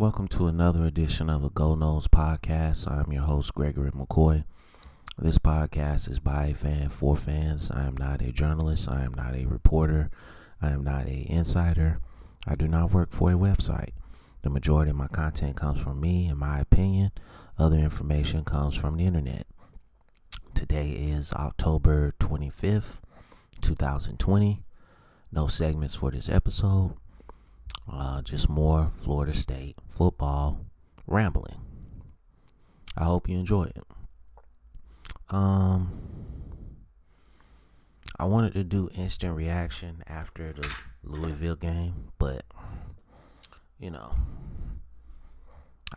Welcome to another edition of a Go Noles podcast. I'm your host, Gregory McCoy. This podcast is by a fan for fans. I am not a journalist. I am not a reporter. I am not a insider. I do not work for a website. The majority of my content comes from me and my opinion. Other information comes from the internet. Today is October 25th, 2020. No segments for this episode. Uh, just more Florida State football rambling. I hope you enjoy it. Um, I wanted to do instant reaction after the Louisville game, but you know,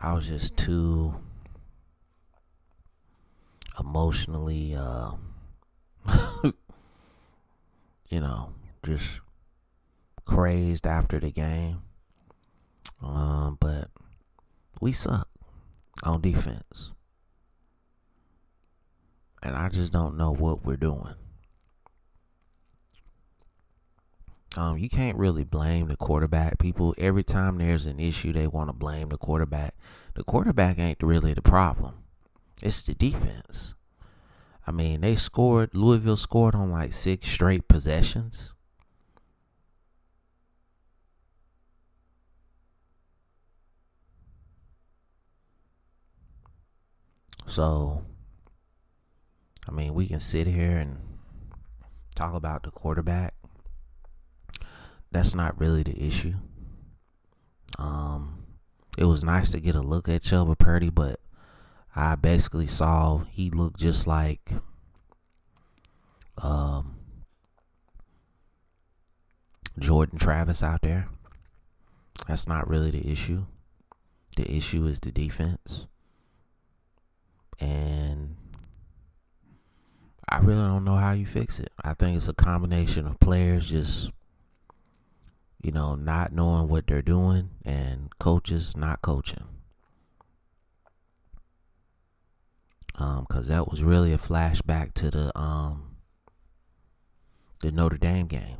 I was just too emotionally, uh, you know, just crazed after the game. Um, but we suck on defense. And I just don't know what we're doing. Um, you can't really blame the quarterback. People every time there's an issue, they want to blame the quarterback. The quarterback ain't really the problem. It's the defense. I mean, they scored. Louisville scored on like six straight possessions. So, I mean, we can sit here and talk about the quarterback. That's not really the issue. Um, it was nice to get a look at Chubba Purdy, but I basically saw he looked just like um, Jordan Travis out there. That's not really the issue. The issue is the defense. And I really don't know how you fix it. I think it's a combination of players just, you know, not knowing what they're doing and coaches not coaching. Um, cause that was really a flashback to the um the Notre Dame game.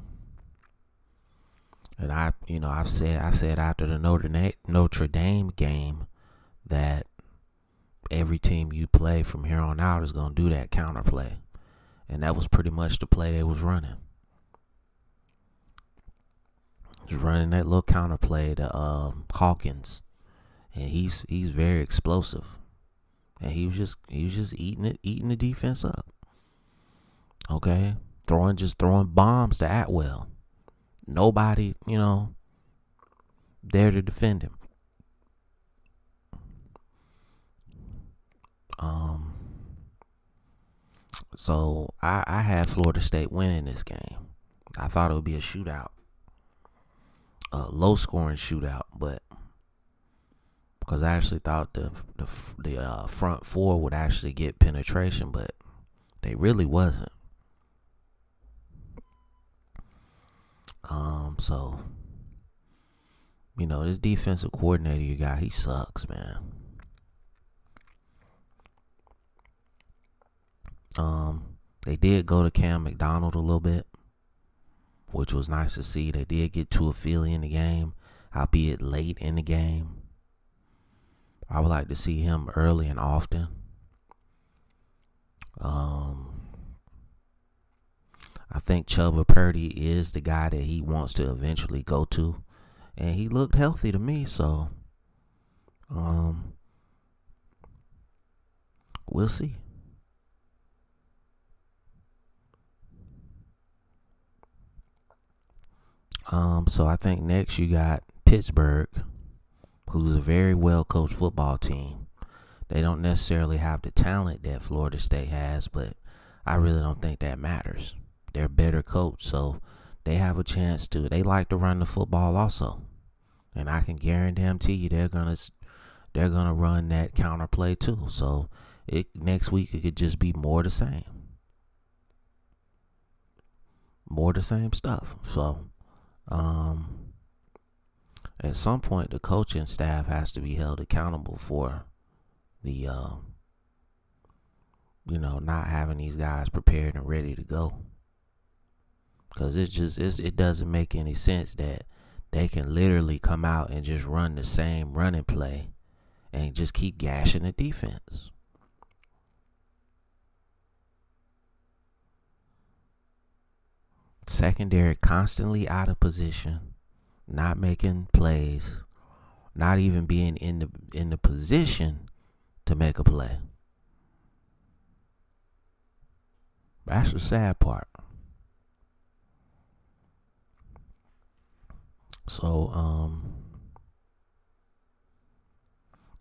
And I, you know, I've said I said after the Notre Notre Dame game that every team you play from here on out is going to do that counter play. And that was pretty much the play they was running. Was running that little counter play to um, Hawkins, and he's he's very explosive, and he was just he was just eating it, eating the defense up. Okay, throwing just throwing bombs to Atwell. Nobody, you know, there to defend him. Um, so I, I had Florida State winning this game. I thought it would be a shootout, a low scoring shootout, but because I actually thought the the the uh, front four would actually get penetration, but they really wasn't. Um, so you know this defensive coordinator you got, he sucks, man. Um, they did go to Cam McDonald a little bit, which was nice to see. They did get Toafili in the game, albeit late in the game. I would like to see him early and often. Um, I think Chubba Purdy is the guy that he wants to eventually go to, and he looked healthy to me. So, um, we'll see. Um, so I think next you got Pittsburgh, who's a very well coached football team. They don't necessarily have the talent that Florida State has, but I really don't think that matters. They're better coached, so they have a chance to. They like to run the football also, and I can guarantee you they're gonna they're gonna run that counter play too. So it next week it could just be more the same, more the same stuff. So um, at some point, the coaching staff has to be held accountable for the, uh, you know, not having these guys prepared and ready to go. Because it's just it's, it doesn't make any sense that they can literally come out and just run the same running play and just keep gashing the defense. Secondary constantly out of position, not making plays, not even being in the in the position to make a play. That's the sad part. So, um,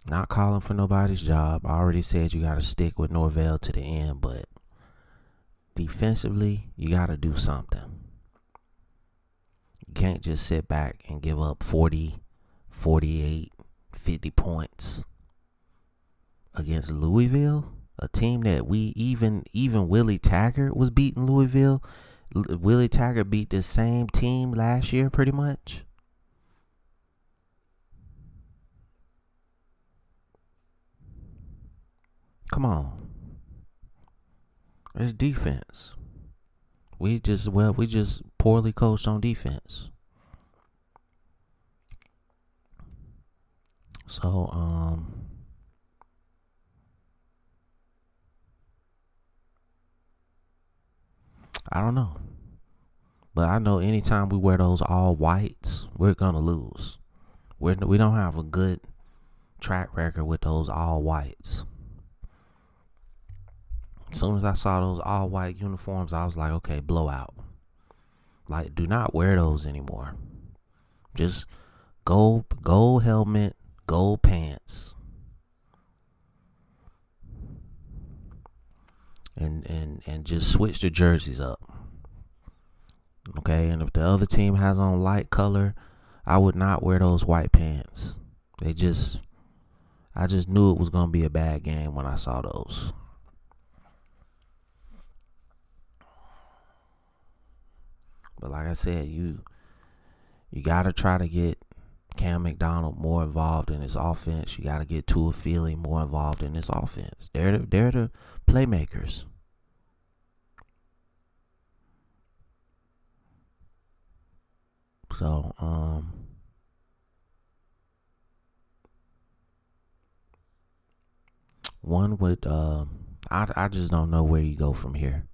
not calling for nobody's job. I already said you got to stick with Norvell to the end, but defensively, you got to do something. Can't just sit back and give up 40, 48, 50 points against Louisville, a team that we even even Willie Taggart was beating Louisville. Willie Taggart beat the same team last year pretty much. Come on. It's defense. We just well, we just poorly coached on defense. So, um I don't know. But I know anytime we wear those all whites, we're gonna lose. We're, we don't have a good track record with those all whites. As soon as I saw those all white uniforms, I was like, okay, blowout. Like, do not wear those anymore. Just gold, gold helmet, gold pants, and and and just switch the jerseys up. Okay, and if the other team has on light color, I would not wear those white pants. They just, I just knew it was gonna be a bad game when I saw those. But like I said, you you gotta try to get Cam McDonald more involved in his offense. You gotta get Toafili more involved in his offense. They're the, they're the playmakers. So, um, one would, uh, I, I just don't know where you go from here.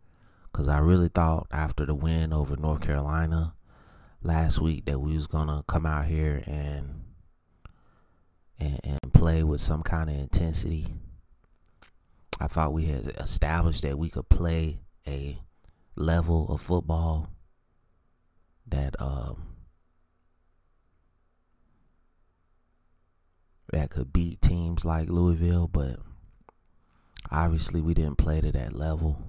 Because I really thought after the win over North Carolina last week that we was to come out here and, and, and play with some kind of intensity. I thought we had established that we could play a level of football that um, that could beat teams like Louisville, but obviously we didn't play to that level.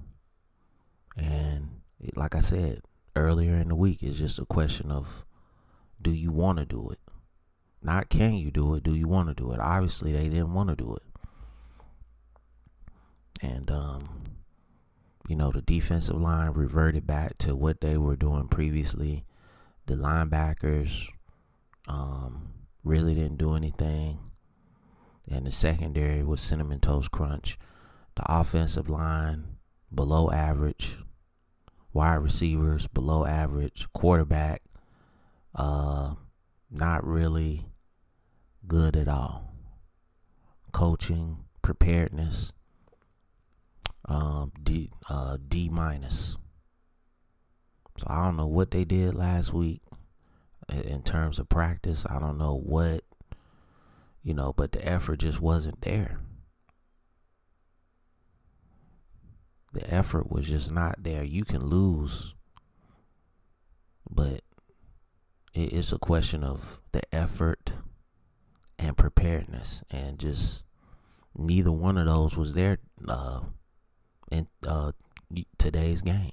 And it, like I said earlier in the week, it's just a question of do you want to do it? Not can you do it, do you want to do it? Obviously, they didn't want to do it. And, um, you know, the defensive line reverted back to what they were doing previously. The linebackers um, really didn't do anything. And the secondary was Cinnamon Toast Crunch. The offensive line below average, wide receivers below average, quarterback uh not really good at all. Coaching, preparedness, um, D uh, D minus. So I don't know what they did last week in terms of practice. I don't know what you know, but the effort just wasn't there. The effort was just not there. You can lose, but it's a question of the effort and preparedness, and just neither one of those was there uh, in uh, today's game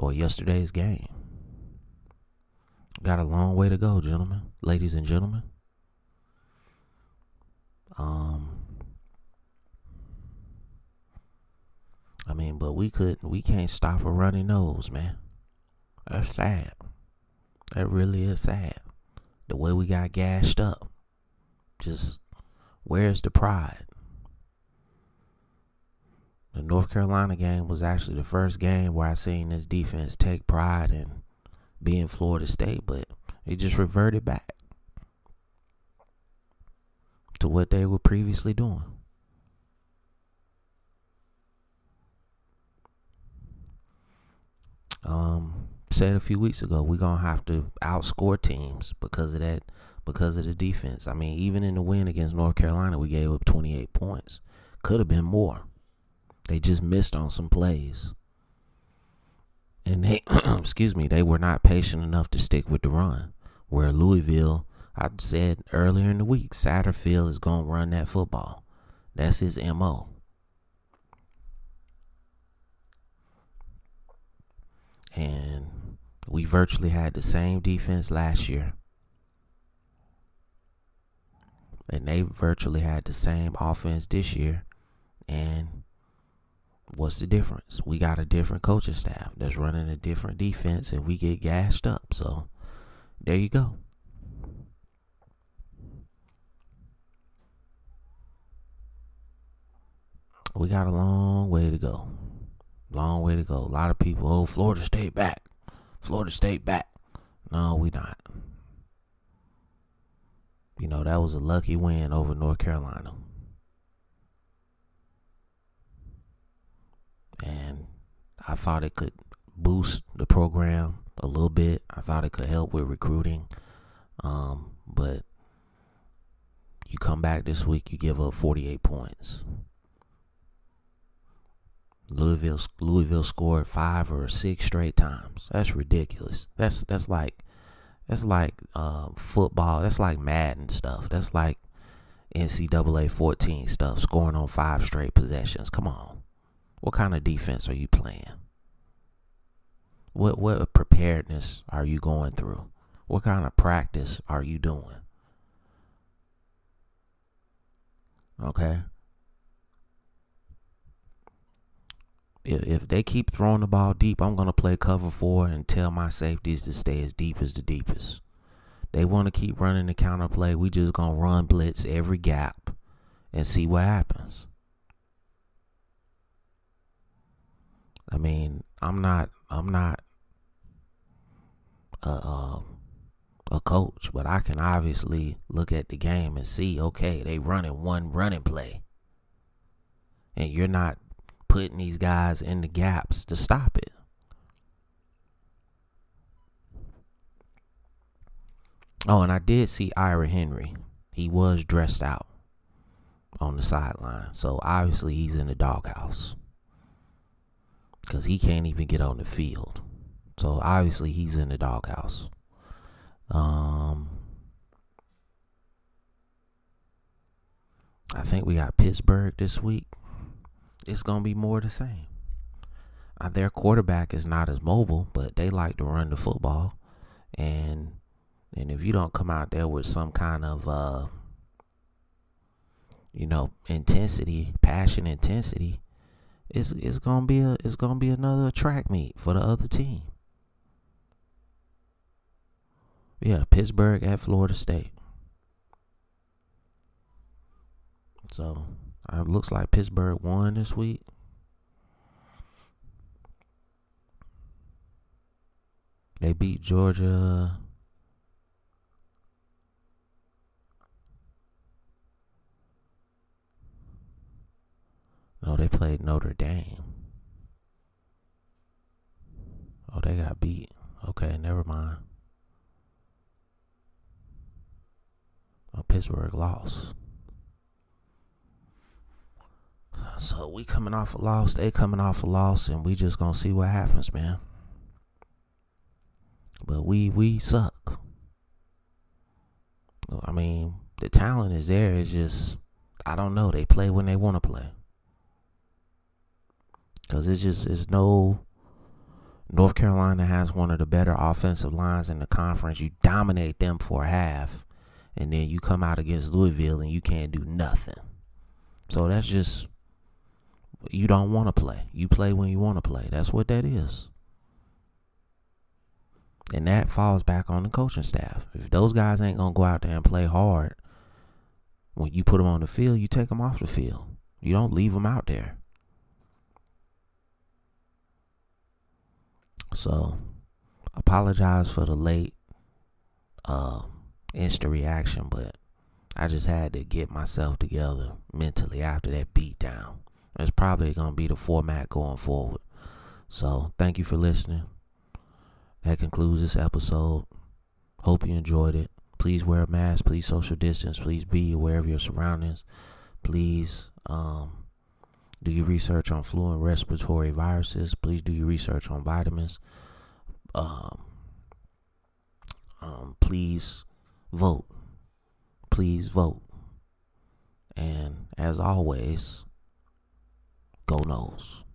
or yesterday's game. Got a long way to go, gentlemen, ladies and gentlemen. Um, I mean, but we couldn't, we can't stop a runny nose, man. That's sad. That really is sad. The way we got gashed up. Just where's the pride? The North Carolina game was actually the first game where I seen this defense take pride in being Florida State, but it just reverted back to what they were previously doing. Um, said a few weeks ago, we're gonna have to outscore teams because of that, because of the defense. I mean, even in the win against North Carolina, we gave up 28 points. Could have been more. They just missed on some plays. And they, excuse me, they were not patient enough to stick with the run. Where Louisville, I said earlier in the week, Satterfield is to run that football. That's his MO. And we virtually had the same defense last year. And they virtually had the same offense this year. And what's the difference? We got a different coaching staff that's running a different defense and we get gashed up. So there you go. We got a long way to go. Long way to go. A lot of people, oh, Florida State back. Florida State back. No, we not. You know, that was a lucky win over North Carolina. And I thought it could boost the program a little bit. I thought it could help with recruiting. Um, but you come back this week, you give up 48 points. Louisville Louisville scored five or six straight times. That's ridiculous. That's that's like that's like uh, football. That's like Madden stuff. That's like NCAA 14 stuff. Scoring on five straight possessions. Come on, what kind of defense are you playing? What what preparedness are you going through? What kind of practice are you doing? Okay. If, they keep throwing the ball deep, I'm to play cover four and tell my safeties to stay as deep as the deepest. They want to keep running the counter play. We just to run blitz every gap and see what happens. I mean, I'm not I'm not a, a, a coach, but I can obviously look at the game and see, okay, they running one running play. And you're not putting these guys in the gaps to stop it. Oh, and I did see Ira Henry. He was dressed out on the sideline. So obviously he's in the doghouse. Because he can't even get on the field. So obviously he's in the doghouse. Um, I think we got Pittsburgh this week it's to be more the same. Uh, their quarterback is not as mobile, but they like to run the football. And and if you don't come out there with some kind of uh you know, intensity, passion intensity, it's it's gonna be a it's gonna be another track meet for the other team. Yeah, Pittsburgh at Florida State. So uh, looks like Pittsburgh won this week. They beat Georgia. No, they played Notre Dame. Oh, they got beat. Okay, never mind. Oh, Pittsburgh lost. So we coming off a loss, they coming off a loss, and we just gonna see what happens, man. But we we suck. I mean, the talent is there. It's just I don't know. They play when they want to play. Cause it's just it's no. North Carolina has one of the better offensive lines in the conference. You dominate them for half, and then you come out against Louisville and you can't do nothing. So that's just you don't want to play. You play when you want to play. That's what that is. And that falls back on the coaching staff. If those guys ain't going to go out there and play hard, when you put them on the field, you take them off the field. You don't leave them out there. So, apologize for the late uh, instant reaction, but I just had to get myself together mentally after that beat It's probably going to be the format going forward. So, thank you for listening. That concludes this episode. Hope you enjoyed it. Please wear a mask. Please social distance. Please be aware of your surroundings. Please um, do your research on flu and respiratory viruses. Please do your research on vitamins. Um, um, please vote. Please vote. And as always, go Noles.